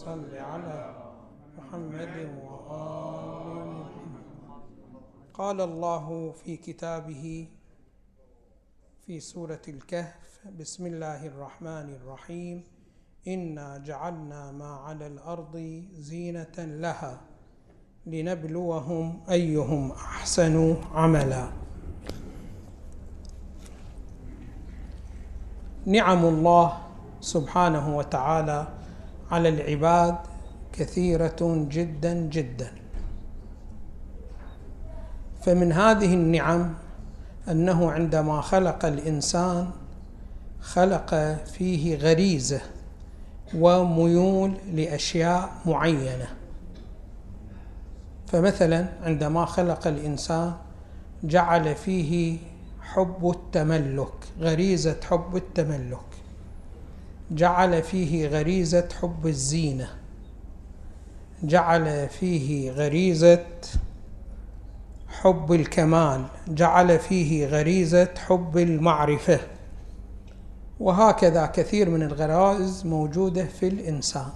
صل على محمد وآل محمد. قال الله في كتابه في سورة الكهف بسم الله الرحمن الرحيم. إنا جعلنا ما على الأرض زينة لها لنبلوهم أيهم أحسن عملا. نعم الله سبحانه وتعالى على العباد كثيرة جدا جدا. فمن هذه النعم أنه عندما خلق الإنسان خلق فيه غريزة وميول لأشياء معينة. فمثلا عندما خلق الإنسان جعل فيه حب التملك غريزة حب التملك. جعل فيه غريزة حب الزينة. جعل فيه غريزة حب الكمال. جعل فيه غريزة حب المعرفة. وهكذا كثير من الغرائز موجودة في الإنسان.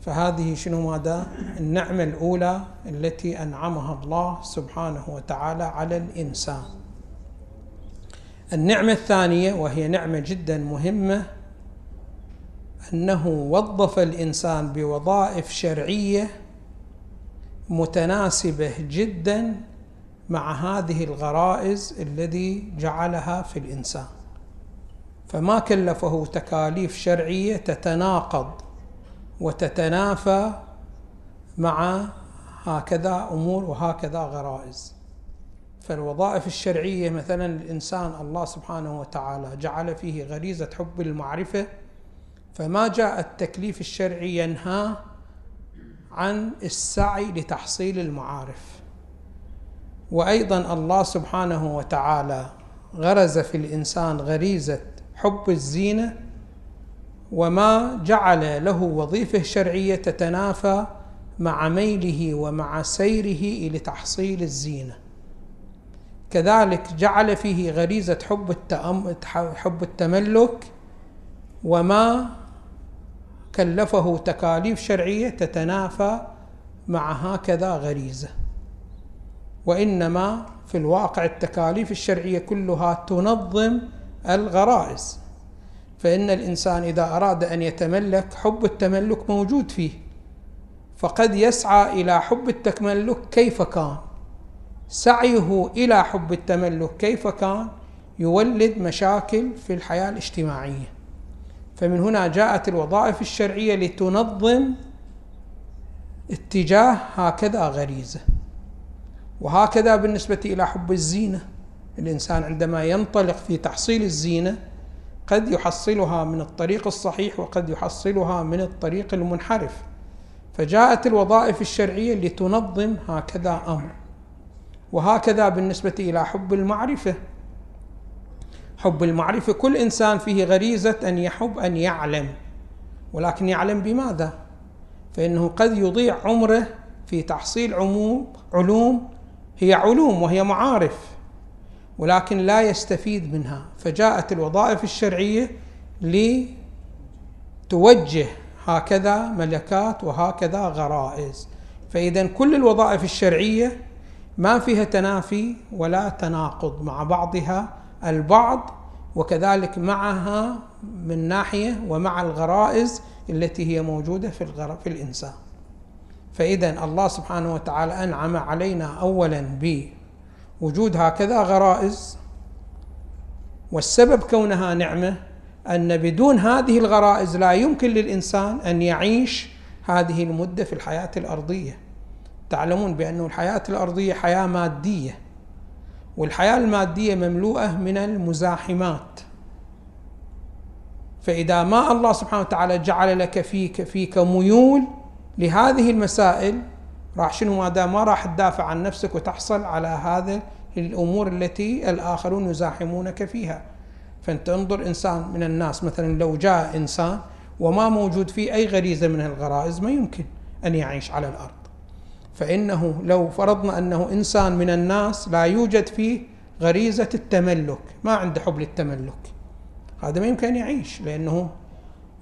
فهذه شنو ماذا؟ النعمة الأولى التي أنعمها الله سبحانه وتعالى على الإنسان. النعمة الثانية وهي نعمة جدا مهمة أنه وظف الإنسان بوظائف شرعية متناسبة جدا مع هذه الغرائز الذي جعلها في الإنسان. فما كلفه تكاليف شرعية تتناقض وتتنافى مع هكذا أمور وهكذا غرائز. فالوظائف الشرعية مثلا الإنسان الله سبحانه وتعالى جعل فيه غريزة حب المعرفة فما جاء التكليف الشرعي ينهى عن السعي لتحصيل المعارف. وأيضا الله سبحانه وتعالى غرز في الإنسان غريزة حب الزينة وما جعل له وظيفة شرعية تتنافى مع ميله ومع سيره لتحصيل الزينة. كذلك جعل فيه غريزة حب التأم حب التملك وما كلفه تكاليف شرعية تتنافى مع هكذا غريزة. وإنما في الواقع التكاليف الشرعية كلها تنظم الغرائز. فإن الإنسان إذا أراد أن يتملك حب التملك موجود فيه. فقد يسعى إلى حب التملك كيف كان. سعيه إلى حب التملك كيف كان يولد مشاكل في الحياة الاجتماعية. فمن هنا جاءت الوظائف الشرعية لتنظم اتجاه هكذا غريزة. وهكذا بالنسبة إلى حب الزينة. الإنسان عندما ينطلق في تحصيل الزينة قد يحصلها من الطريق الصحيح وقد يحصلها من الطريق المنحرف. فجاءت الوظائف الشرعية لتنظم هكذا أمر. وهكذا بالنسبة إلى حب المعرفة. حب المعرفة كل إنسان فيه غريزة أن يحب أن يعلم. ولكن يعلم بماذا؟ فإنه قد يضيع عمره في تحصيل عموم علوم. هي علوم وهي معارف ولكن لا يستفيد منها. فجاءت الوظائف الشرعية لتوجه هكذا ملكات وهكذا غرائز. فإذا كل الوظائف الشرعية ما فيها تنافي ولا تناقض مع بعضها البعض وكذلك معها من ناحية ومع الغرائز التي هي موجودة في في الإنسان. فإذا الله سبحانه وتعالى أنعم علينا اولا بوجود هكذا غرائز والسبب كونها نعمة أن بدون هذه الغرائز لا يمكن للإنسان أن يعيش هذه المدة في الحياة الأرضية. تعلمون بأن الحياة الأرضية حياة مادية والحياة المادية مملوءة من المزاحمات. فإذا ما الله سبحانه وتعالى جعل لك فيك فيك ميول لهذه المسائل راح شنو؟ ما ما راح تدافع عن نفسك وتحصل على هذا الأمور التي الآخرون يزاحمونك فيها. فأنت انظر إنسان من الناس مثلا لو جاء إنسان وما موجود فيه أي غريزة من الغرائز ما يمكن أن يعيش على الأرض. فإنه لو فرضنا أنه إنسان من الناس لا يوجد فيه غريزة التملك ما عنده حب للتملك. هذا ما يمكن يعيش لأنه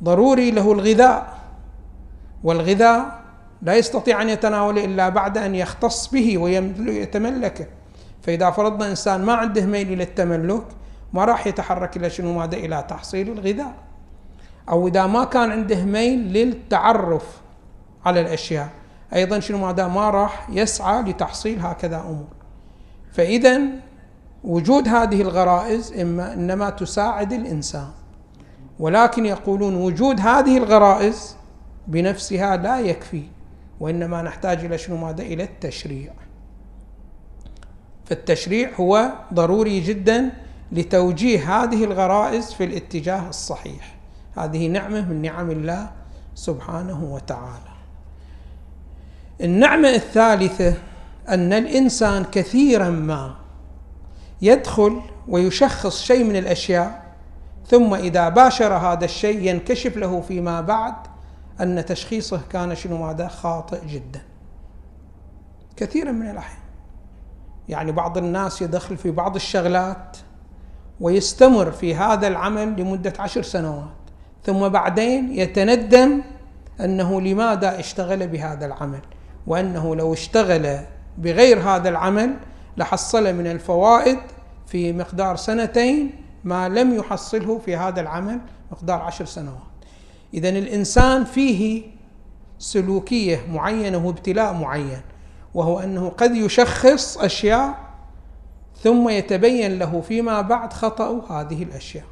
ضروري له الغذاء. والغذاء لا يستطيع أن يتناوله إلا بعد أن يختص به ويتملكه فإذا فرضنا إنسان ما عنده ميل إلى التملك ما راح يتحرك إلى شنو؟ ماذا؟ إلى تحصيل الغذاء. أو إذا ما كان عنده ميل للتعرف على الأشياء. أيضا شنو ماذا؟ ما راح يسعى لتحصيل هكذا أمور. فإذا وجود هذه الغرائز إما إنما تساعد الإنسان. ولكن يقولون وجود هذه الغرائز بنفسها لا يكفي وإنما نحتاج إلى شنو ماذا؟ إلى التشريع. فالتشريع هو ضروري جدا لتوجيه هذه الغرائز في الاتجاه الصحيح. هذه نعمة من نعم الله سبحانه وتعالى. النعمة الثالثة أن الإنسان كثيرا ما يدخل ويشخص شيء من الأشياء ثم إذا باشر هذا الشيء ينكشف له فيما بعد أن تشخيصه كان شنو ماذا خاطئ جدا. كثيرا من الأحيان. يعني بعض الناس يدخل في بعض الشغلات ويستمر في هذا العمل لمدة عشر سنوات ثم بعدين يتندم أنه لماذا اشتغل بهذا العمل. وأنه لو اشتغل بغير هذا العمل لحصل من الفوائد في مقدار سنتين ما لم يحصله في هذا العمل مقدار عشر سنوات. إذا الإنسان فيه سلوكية معينة وابتلاء معين وهو أنه قد يشخص أشياء ثم يتبين له فيما بعد خطأ هذه الأشياء.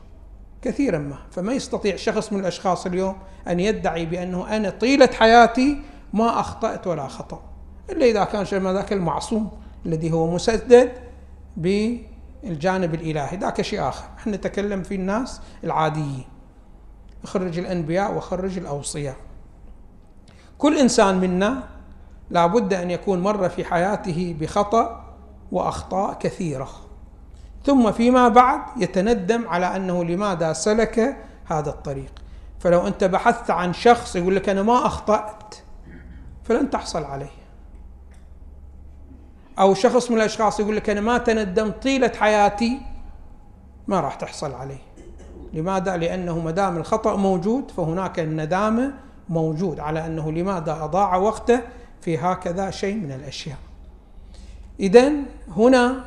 كثيرا ما فما يستطيع شخص من الأشخاص اليوم أن يدعي بأنه أنا طيلة حياتي ما أخطأت ولا خطأ. إلا إذا كان شيء ذاك المعصوم الذي هو مسدد بالجانب الإلهي. ذاك شيء آخر. إحنا نتكلم في الناس العاديين. خرج الأنبياء وخرج الأوصياء. كل إنسان منا لابد أن يكون مر في حياته بخطأ وأخطاء كثيرة. ثم فيما بعد يتندم على أنه لماذا سلك هذا الطريق. فلو أنت بحثت عن شخص يقول لك أنا ما أخطأت فلن تحصل عليه أو شخص من الأشخاص يقول لك أنا ما تندمت طيلة حياتي ما راح تحصل عليه لماذا؟ لأنه ما دام الخطأ موجود فهناك الندامة موجود على أنه لماذا أضاع وقته في هكذا شيء من الأشياء إذا هنا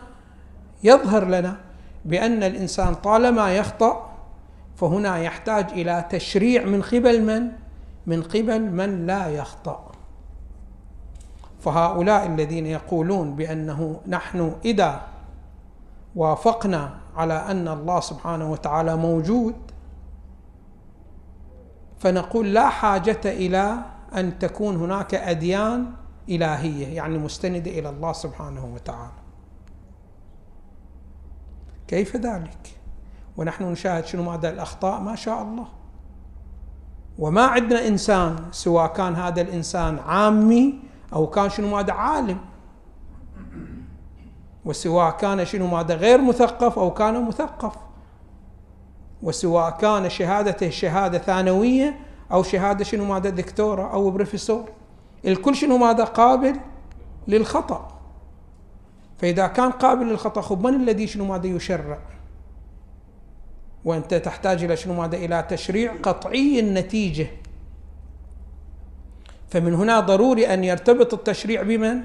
يظهر لنا بأن الإنسان طالما يخطأ فهنا يحتاج إلى تشريع من قبل من؟ من قبل من لا يخطأ فهؤلاء الذين يقولون بأنه نحن إذا وافقنا على أن الله سبحانه وتعالى موجود فنقول لا حاجة إلى أن تكون هناك أديان إلهية يعني مستندة إلى الله سبحانه وتعالى. كيف ذلك؟ ونحن نشاهد شنو ماذا الأخطاء؟ ما شاء الله. وما عندنا إنسان سواء كان هذا الإنسان عامي أو كان شنو ماذا عالم. وسواء كان شنو ماذا غير مثقف أو كان مثقف. وسواء كان شهادته شهادة ثانوية أو شهادة شنو ماذا دكتورة أو بروفيسور. الكل شنو ماذا قابل للخطأ. فإذا كان قابل للخطأ خب من الذي شنو ماذا يشرع؟ وأنت تحتاج إلى شنو ماذا إلى تشريع قطعي النتيجة. فمن هنا ضروري أن يرتبط التشريع بمن؟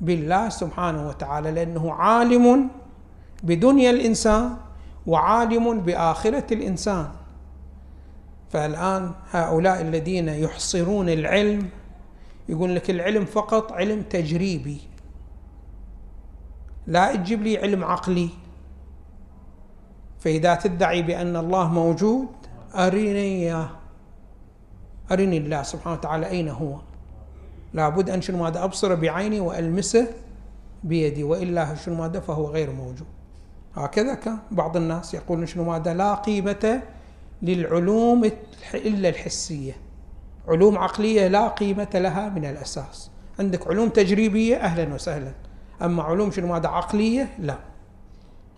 بالله سبحانه وتعالى لأنه عالم بدنيا الإنسان وعالم بآخرة الإنسان. فالآن هؤلاء الذين يحصرون العلم يقول لك العلم فقط علم تجريبي. لا تجيب لي علم عقلي. فإذا تدعي بأن الله موجود أريني إياه. أرني الله سبحانه وتعالى أين هو. لابد أن شنو ماذا أبصر بعيني وألمسه بيدي وإلا شنو ماذا فهو غير موجود. هكذا كان بعض الناس يقولون شنو ماذا لا قيمة للعلوم إلا الحسية. علوم عقلية لا قيمة لها من الأساس. عندك علوم تجريبية أهلا وسهلا. أما علوم شنو ماذا عقلية لا.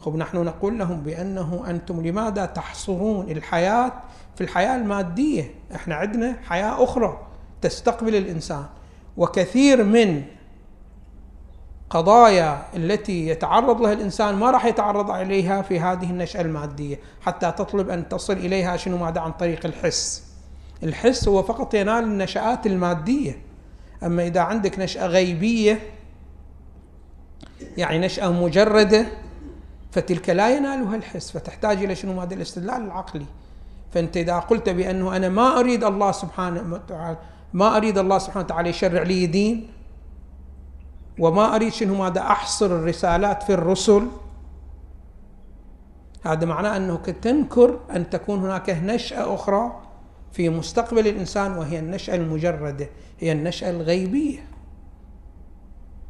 خب نحن نقول لهم بأنه أنتم لماذا تحصرون الحياة في الحياة المادية؟ إحنا عندنا حياة أخرى تستقبل الإنسان. وكثير من قضايا التي يتعرض لها الإنسان ما راح يتعرض اليها في هذه النشأة المادية حتى تطلب أن تصل إليها شنو ماذا؟ عن طريق الحس. الحس هو فقط ينال النشآت المادية. أما إذا عندك نشأة غيبية يعني نشأة مجردة فتلك لا ينالها الحس فتحتاج إلى شنو؟ هذا الاستدلال العقلي. فأنت إذا قلت بأنه أنا ما أريد الله سبحانه وتعالى ما أريد الله سبحانه وتعالى يشرع لي دين وما أريد شنو؟ ماذا أحصر الرسالات في الرسل هذا معناه أنك تنكر أن تكون هناك نشأة أخرى في مستقبل الإنسان وهي النشأة المجردة هي النشأة الغيبية.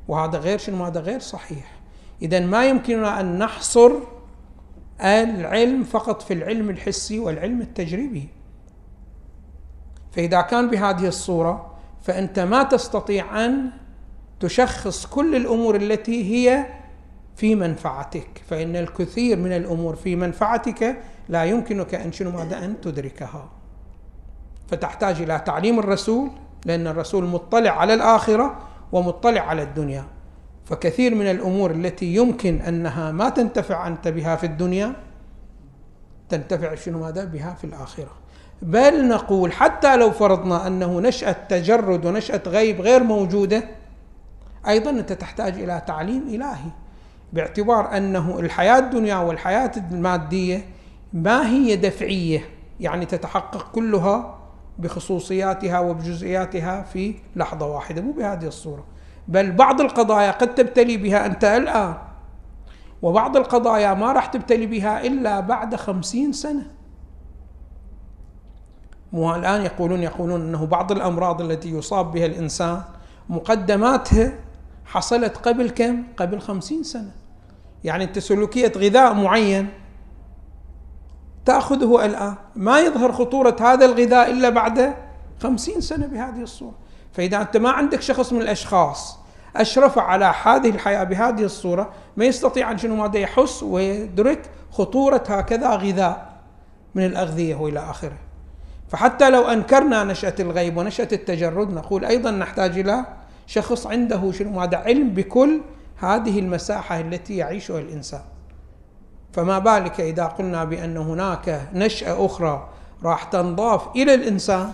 وهذا غير شنو؟ هذا غير صحيح. إذا ما يمكننا أن نحصر العلم فقط في العلم الحسي والعلم التجريبي. فإذا كان بهذه الصورة فأنت ما تستطيع أن تشخص كل الأمور التي هي في منفعتك. فإن الكثير من الأمور في منفعتك لا يمكنك أن شنو ماذا أن تدركها. فتحتاج إلى تعليم الرسول لأن الرسول مطلع على الآخرة ومطلع على الدنيا. فكثير من الأمور التي يمكن أنها ما تنتفع أنت بها في الدنيا تنتفع شنو ماذا بها في الآخرة. بل نقول حتى لو فرضنا أنه نشأة تجرد ونشأة غيب غير موجودة أيضا أنت تحتاج إلى تعليم إلهي باعتبار أنه الحياة الدنيا والحياة المادية ما هي دفعية يعني تتحقق كلها بخصوصياتها وبجزئياتها في لحظة واحدة مو بهذه الصورة. بل بعض القضايا قد تبتلي بها أنت الآن وبعض القضايا ما راح تبتلي بها إلا بعد خمسين سنة. والآن يقولون يقولون أنه بعض الأمراض التي يصاب بها الإنسان مقدماتها حصلت قبل كم؟ قبل خمسين سنة. يعني أنت سلوكية غذاء معين تأخذه الآن. ما يظهر خطورة هذا الغذاء إلا بعد خمسين سنة بهذه الصورة. فإذا أنت ما عندك شخص من الأشخاص أشرف على هذه الحياة بهذه الصورة ما يستطيع أن شنو ماذا يحس ويدرك خطورة هكذا غذاء من الأغذية وإلى آخره. فحتى لو أنكرنا نشأة الغيب ونشأة التجرد نقول أيضا نحتاج إلى شخص عنده شنو ماذا علم بكل هذه المساحة التي يعيشها الإنسان. فما بالك إذا قلنا بأن هناك نشأة أخرى راح تنضاف إلى الإنسان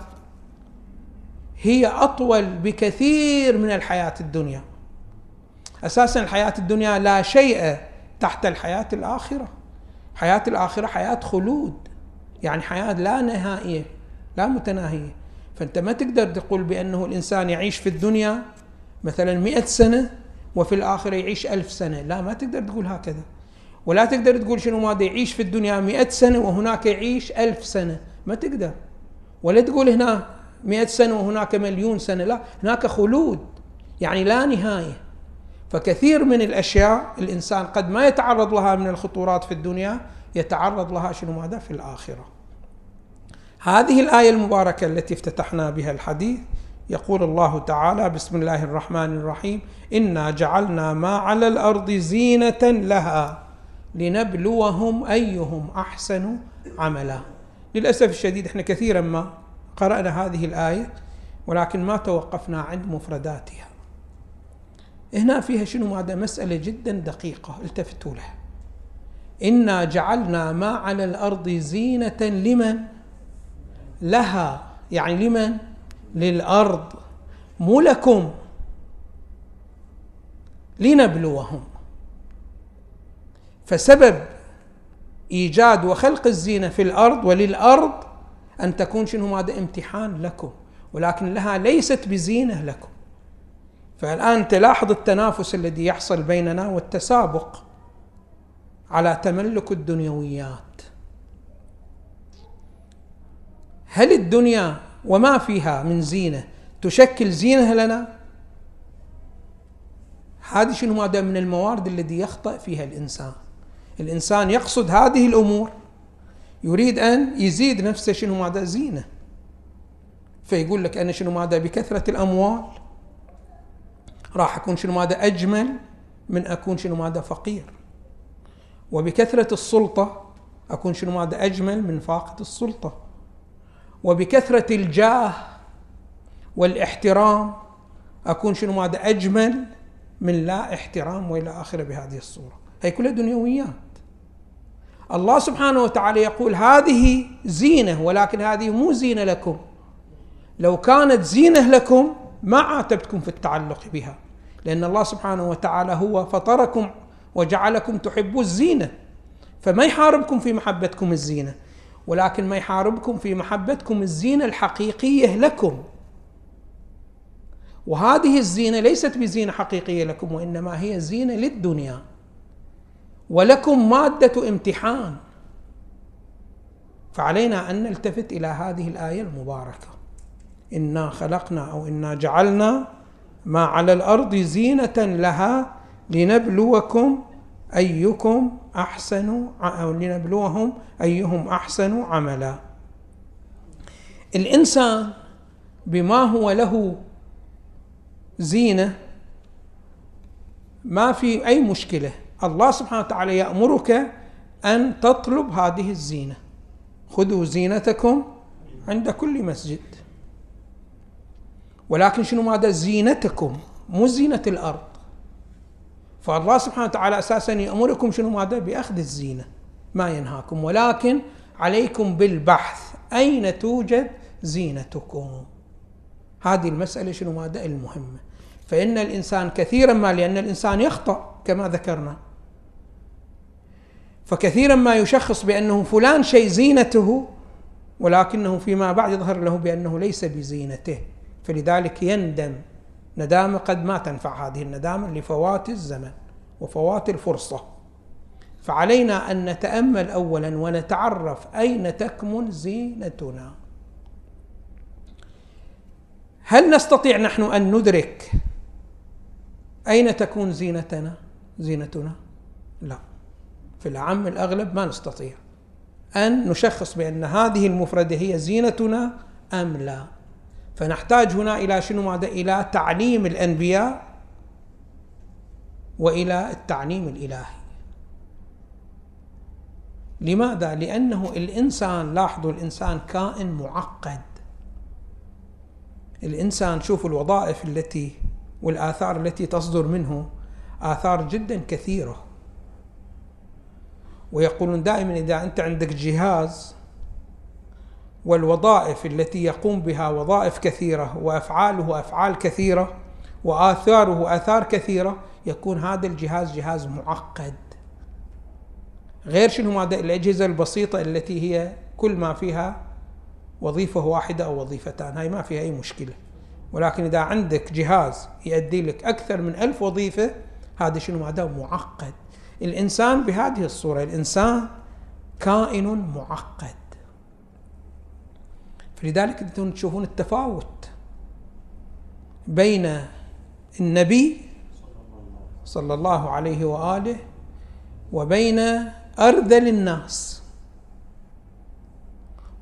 هي أطول بكثير من الحياة الدنيا. أساسا الحياة الدنيا لا شيء تحت الحياة الآخرة. حياة الآخرة حياة خلود. يعني حياة لا نهائية لا متناهية. فأنت ما تقدر تقول بأنه الإنسان يعيش في الدنيا مثلا مئة سنة وفي الآخرة يعيش ألف سنة. لا ما تقدر تقول هكذا. ولا تقدر تقول شنو ماذا يعيش في الدنيا مئة سنة وهناك يعيش ألف سنة. ما تقدر. ولا تقول هنا مئة سنة وهناك مليون سنة لا هناك خلود يعني لا نهاية. فكثير من الأشياء الإنسان قد ما يتعرض لها من الخطورات في الدنيا يتعرض لها شنو ماذا؟ في الآخرة. هذه الآية المباركة التي افتتحنا بها الحديث يقول الله تعالى بسم الله الرحمن الرحيم إنا جعلنا ما على الأرض زينة لها لنبلوهم أيهم أحسن عملا. للأسف الشديد إحنا كثيرا ما قرأنا هذه الآية ولكن ما توقفنا عند مفرداتها. هنا فيها شنو؟ هذا مسألة جدا دقيقة التفتوا لها إنا جعلنا ما على الأرض زينة لمن؟ لها. يعني لمن؟ للأرض. مو لكم. لنبلوهم. فسبب إيجاد وخلق الزينة في الأرض وللأرض أن تكون شنو هذا امتحان لكم ولكن لها ليست بزينة لكم. فالآن تلاحظ التنافس الذي يحصل بيننا والتسابق على تملك الدنيويات. هل الدنيا وما فيها من زينة تشكل زينة لنا؟ هذه شنو هذا من الموارد الذي يخطئ فيها الإنسان. الإنسان يقصد هذه الأمور يريد أن يزيد نفسه شنو ماذا؟ زينة. فيقول لك أنا شنو ماذا؟ بكثرة الأموال راح أكون شنو ماذا؟ أجمل من أكون شنو ماذا؟ فقير. وبكثرة السلطة أكون شنو ماذا؟ أجمل من فاقد السلطة. وبكثرة الجاه والاحترام أكون شنو ماذا؟ أجمل من لا احترام وإلى اخره بهذه الصورة. هي كلها دنيويات الله سبحانه وتعالى يقول هذه زينة ولكن هذه مو زينة لكم. لو كانت زينة لكم ما عاتبتكم في التعلق بها لأن الله سبحانه وتعالى هو فطركم وجعلكم تحبوا الزينة. فما يحاربكم في محبتكم الزينة ولكن ما يحاربكم في محبتكم الزينة الحقيقية لكم. وهذه الزينة ليست بزينة حقيقية لكم وإنما هي زينة للدنيا. ولكم مادة امتحان. فعلينا أن نلتفت إلى هذه الآية المباركة. إنا خلقنا أو إنا جعلنا ما على الأرض زينة لها لنبلوكم أيكم أحسن أو لنبلوهم أيهم أحسن عملا. الإنسان بما هو له زينة ما في أي مشكلة. الله سبحانه وتعالى يأمرك أن تطلب هذه الزينة. خذوا زينتكم عند كل مسجد. ولكن شنو ماذا؟ زينتكم مو زينة الأرض. فالله سبحانه وتعالى أساسا يأمركم شنو ماذا؟ بأخذ الزينة. ما ينهاكم. ولكن عليكم بالبحث. أين توجد زينتكم؟ هذه المسألة شنو ماذا؟ المهمة. فإن الإنسان كثيرا ما لأن الإنسان يخطأ كما ذكرنا. فكثيرا ما يشخص بأنه فلان شيء زينته ولكنه فيما بعد يظهر له بأنه ليس بزينته. فلذلك يندم. ندامة قد ما تنفع هذه الندامة لفوات الزمن وفوات الفرصة. فعلينا أن نتأمل أولا ونتعرف أين تكمن زينتنا. هل نستطيع نحن أن ندرك أين تكون زينتنا؟ زينتنا؟ لا. في العام الأغلب ما نستطيع. أن نشخص بأن هذه المفردة هي زينتنا أم لا. فنحتاج هنا إلى شنو ماذا؟ إلى تعليم الأنبياء وإلى التعليم الإلهي. لماذا؟ لأنه الإنسان لاحظوا الإنسان كائن معقد. الإنسان شوفوا الوظائف التي والآثار التي تصدر منه آثار جدا كثيرة. ويقولون دائما إذا أنت عندك جهاز والوظائف التي يقوم بها وظائف كثيرة وأفعاله أفعال كثيرة وآثاره آثار كثيرة يكون هذا الجهاز جهاز معقد. غير شنو هذا الأجهزة البسيطة التي هي كل ما فيها وظيفة واحدة أو وظيفتان هاي ما فيها أي مشكلة. ولكن إذا عندك جهاز يؤدي لك أكثر من ألف وظيفة هذا شنو هذا معقد. الإنسان بهذه الصورة الإنسان كائن معقد. فلذلك أنتم تشوفون التفاوت بين النبي صلى الله عليه وآله وبين أرذل الناس.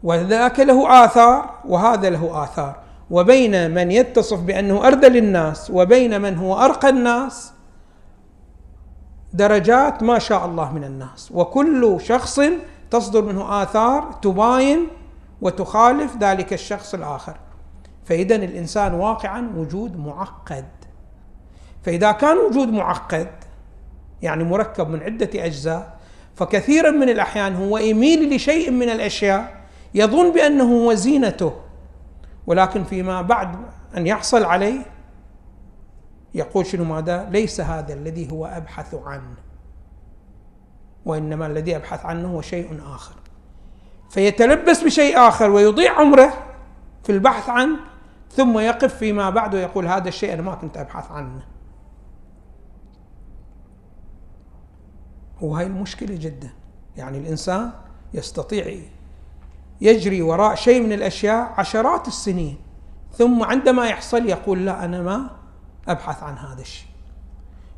وذاك له آثار وهذا له آثار. وبين من يتصف بأنه أرذل الناس وبين من هو أرقى الناس درجات ما شاء الله من الناس. وكل شخص تصدر منه آثار تباين وتخالف ذلك الشخص الآخر. فإذا الإنسان واقعا وجود معقد. فإذا كان وجود معقد يعني مركب من عدة أجزاء فكثيرا من الأحيان هو يميل لشيء من الأشياء يظن بأنه هو زينته. ولكن فيما بعد أن يحصل عليه يقول شنو ماذا؟ ليس هذا الذي هو أبحث عنه. وإنما الذي أبحث عنه هو شيء آخر. فيتلبس بشيء آخر ويضيع عمره في البحث عنه ثم يقف فيما بعد ويقول هذا الشيء أنا ما كنت أبحث عنه. وهي المشكلة جدا. يعني الإنسان يستطيع يجري وراء شيء من الأشياء عشرات السنين ثم عندما يحصل يقول لا أنا ما أبحث عن هذا الشيء.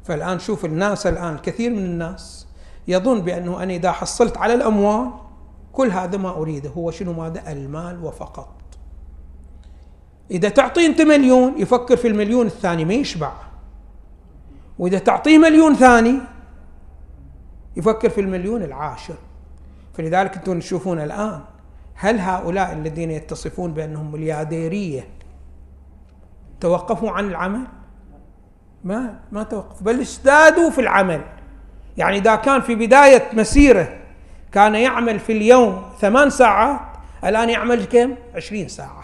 فالآن شوف الناس الآن الكثير من الناس يظن بأنه أنا إذا حصلت على الأموال كل هذا ما أريده هو شنو ماذا؟ المال وفقط. إذا تعطيه أنت مليون يفكر في المليون الثاني ما يشبع. وإذا تعطيه مليون ثاني يفكر في المليون العاشر. فلذلك أنتم تشوفون الآن هل هؤلاء الذين يتصفون بأنهم مليارديرية توقفوا عن العمل؟ ما ما توقفوا بل ازدادوا في العمل. يعني إذا كان في بداية مسيره كان يعمل في اليوم ثمان ساعات الآن يعمل كم؟ عشرين ساعة.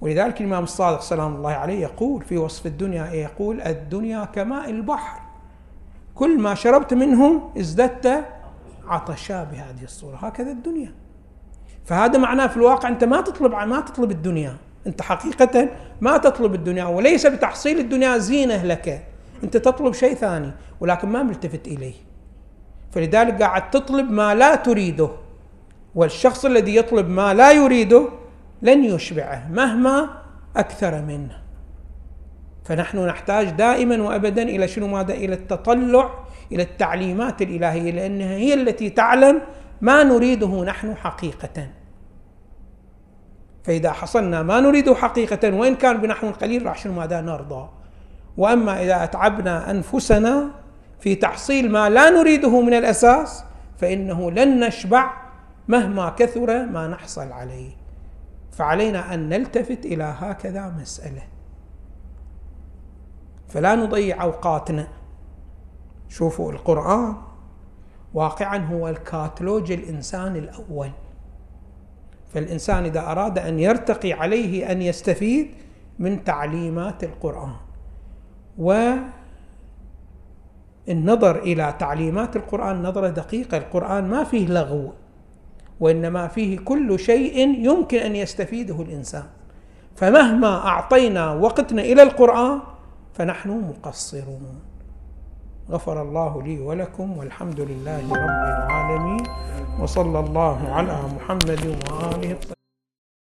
ولذلك الإمام الصادق سلام الله عليه يقول في وصف الدنيا يقول الدنيا كماء البحر. كل ما شربت منه ازددت عطشا بهذه الصورة. هكذا الدنيا. فهذا معناه في الواقع أنت ما تطلب ما تطلب الدنيا. أنت حقيقة ما تطلب الدنيا وليس بتحصيل الدنيا زينة لك أنت تطلب شيء ثاني ولكن ما ملتفت إليه فلذلك قاعد تطلب ما لا تريده والشخص الذي يطلب ما لا يريده لن يشبعه مهما أكثر منه فنحن نحتاج دائما وابدا إلى شنو ماذا؟ إلى التطلع إلى التعليمات الإلهية لأنها هي التي تعلم ما نريده نحن حقيقه. فإذا حصلنا ما نريده حقيقة وإن كان بنحو قليل راح شنو ماذا نرضى. وأما إذا أتعبنا أنفسنا في تحصيل ما لا نريده من الأساس فإنه لن نشبع مهما كثر ما نحصل عليه. فعلينا أن نلتفت إلى هكذا مسألة. فلا نضيع أوقاتنا شوفوا القرآن واقعا هو الكاتلوج الإنسان الأول فالإنسان إذا أراد أن يرتقي عليه أن يستفيد من تعليمات القرآن. والنظر إلى تعليمات القرآن نظرة دقيقة القرآن ما فيه لغو وإنما فيه كل شيء يمكن أن يستفيده الإنسان. فمهما أعطينا وقتنا إلى القرآن فنحن مقصرون. غفر الله لي ولكم والحمد لله رب العالمين. وصلى الله على محمد وآله